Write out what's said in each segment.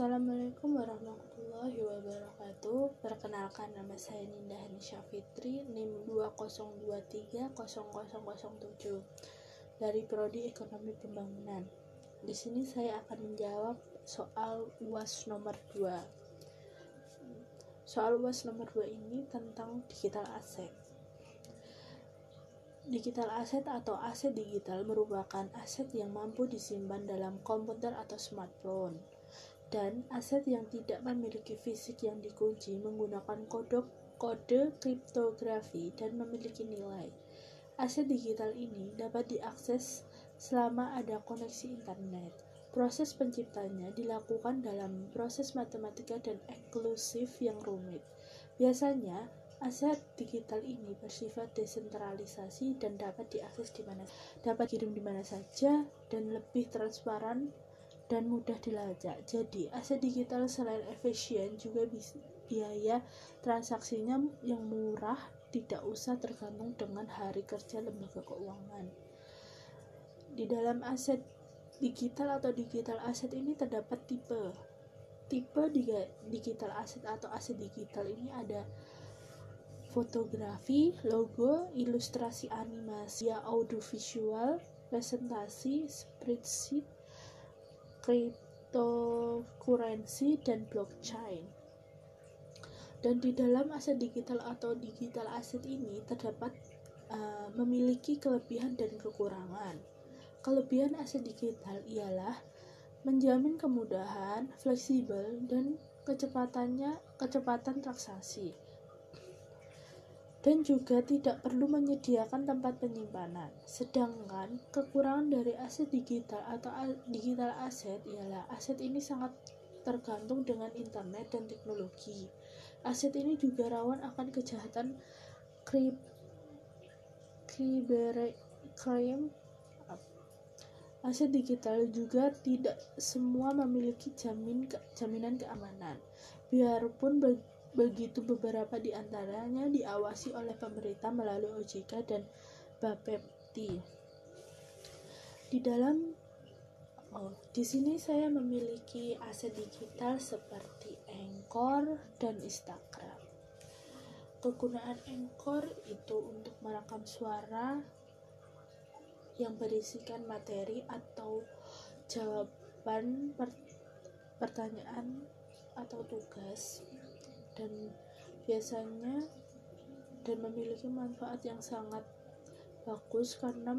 Assalamualaikum warahmatullahi wabarakatuh. Perkenalkan nama saya Ninda Hanisha Fitri, NIM 20230007 dari Prodi Ekonomi Pembangunan. Di sini saya akan menjawab soal UAS nomor 2. Soal UAS nomor 2 ini tentang digital asset. Digital asset atau aset digital merupakan aset yang mampu disimpan dalam komputer atau smartphone dan aset yang tidak memiliki fisik yang dikunci menggunakan kode kode kriptografi dan memiliki nilai. Aset digital ini dapat diakses selama ada koneksi internet. Proses penciptanya dilakukan dalam proses matematika dan eksklusif yang rumit. Biasanya, aset digital ini bersifat desentralisasi dan dapat diakses di mana dapat kirim di mana saja dan lebih transparan dan mudah dilacak. Jadi, aset digital selain efisien juga bisa biaya transaksinya yang murah tidak usah tergantung dengan hari kerja lembaga keuangan. Di dalam aset digital atau digital aset ini terdapat tipe. Tipe digital aset atau aset digital ini ada fotografi, logo, ilustrasi animasi, audiovisual, presentasi, spreadsheet, cryptocurrency dan blockchain. Dan di dalam aset digital atau digital aset ini terdapat uh, memiliki kelebihan dan kekurangan. Kelebihan aset digital ialah menjamin kemudahan, fleksibel, dan kecepatannya kecepatan transaksi dan juga tidak perlu menyediakan tempat penyimpanan. Sedangkan kekurangan dari aset digital atau digital aset ialah aset ini sangat tergantung dengan internet dan teknologi. Aset ini juga rawan akan kejahatan krip, crime. Aset digital juga tidak semua memiliki jamin jaminan keamanan. Biarpun Begitu beberapa di antaranya diawasi oleh pemerintah melalui OJK dan Bapepti. Di dalam oh, di sini saya memiliki aset digital seperti Anchor dan Instagram. Kegunaan Anchor itu untuk merekam suara yang berisikan materi atau jawaban per pertanyaan atau tugas dan biasanya dan memiliki manfaat yang sangat bagus karena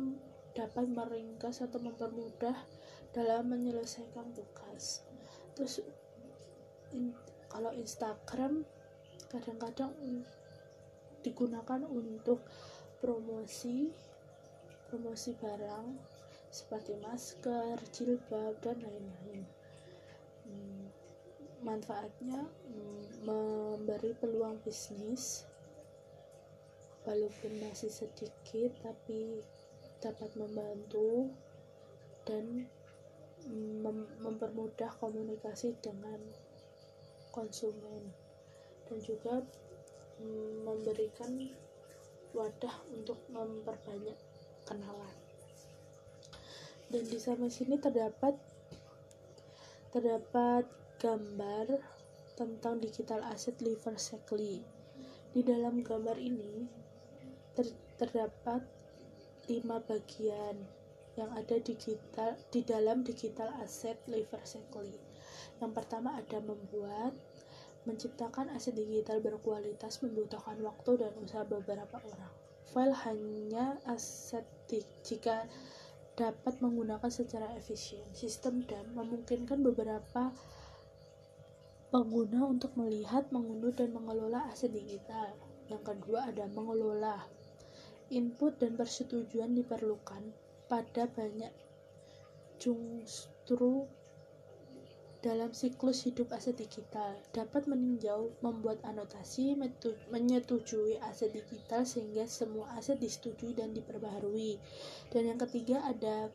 dapat meringkas atau mempermudah dalam menyelesaikan tugas. Terus in, kalau Instagram kadang-kadang digunakan untuk promosi promosi barang seperti masker, jilbab dan lain-lain. Hmm, manfaatnya hmm, memberi peluang bisnis. Walaupun masih sedikit tapi dapat membantu dan mem mempermudah komunikasi dengan konsumen. Dan juga mm, memberikan wadah untuk memperbanyak kenalan. Dan di sana sini terdapat terdapat gambar tentang digital asset liver cycle. Di dalam gambar ini ter terdapat lima bagian yang ada digital di dalam digital asset liver cycle. Yang pertama ada membuat, menciptakan aset digital berkualitas membutuhkan waktu dan usaha beberapa orang. File hanya aset jika dapat menggunakan secara efisien. Sistem dan memungkinkan beberapa pengguna untuk melihat, mengunduh, dan mengelola aset digital. Yang kedua ada mengelola. Input dan persetujuan diperlukan pada banyak justru dalam siklus hidup aset digital dapat meninjau, membuat anotasi, menyetujui aset digital sehingga semua aset disetujui dan diperbaharui. Dan yang ketiga ada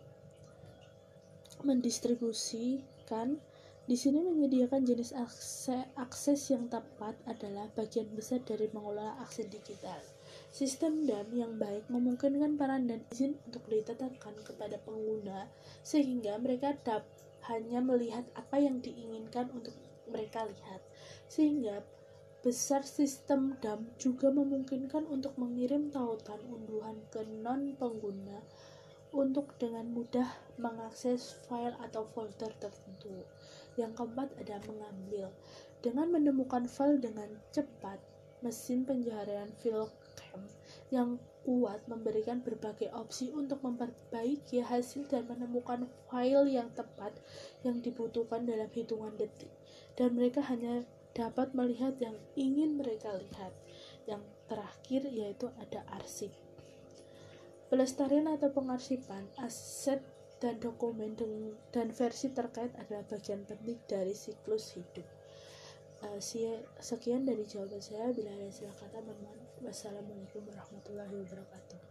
mendistribusikan di sini menyediakan jenis akses, akses yang tepat adalah bagian besar dari mengelola akses digital. Sistem DAM yang baik memungkinkan peran dan izin untuk ditetapkan kepada pengguna sehingga mereka dapat hanya melihat apa yang diinginkan untuk mereka lihat sehingga besar sistem DAM juga memungkinkan untuk mengirim tautan unduhan ke non pengguna untuk dengan mudah mengakses file atau folder tertentu. Yang keempat ada mengambil. Dengan menemukan file dengan cepat, mesin pencaharian Filcam yang kuat memberikan berbagai opsi untuk memperbaiki hasil dan menemukan file yang tepat yang dibutuhkan dalam hitungan detik. Dan mereka hanya dapat melihat yang ingin mereka lihat. Yang terakhir yaitu ada arsip. Pelestarian atau pengarsipan aset dan dokumen dan versi terkait adalah bagian penting dari siklus hidup. Uh, sekian dari jawaban saya. Bila ada salah kata, mohon Wassalamualaikum warahmatullahi wabarakatuh.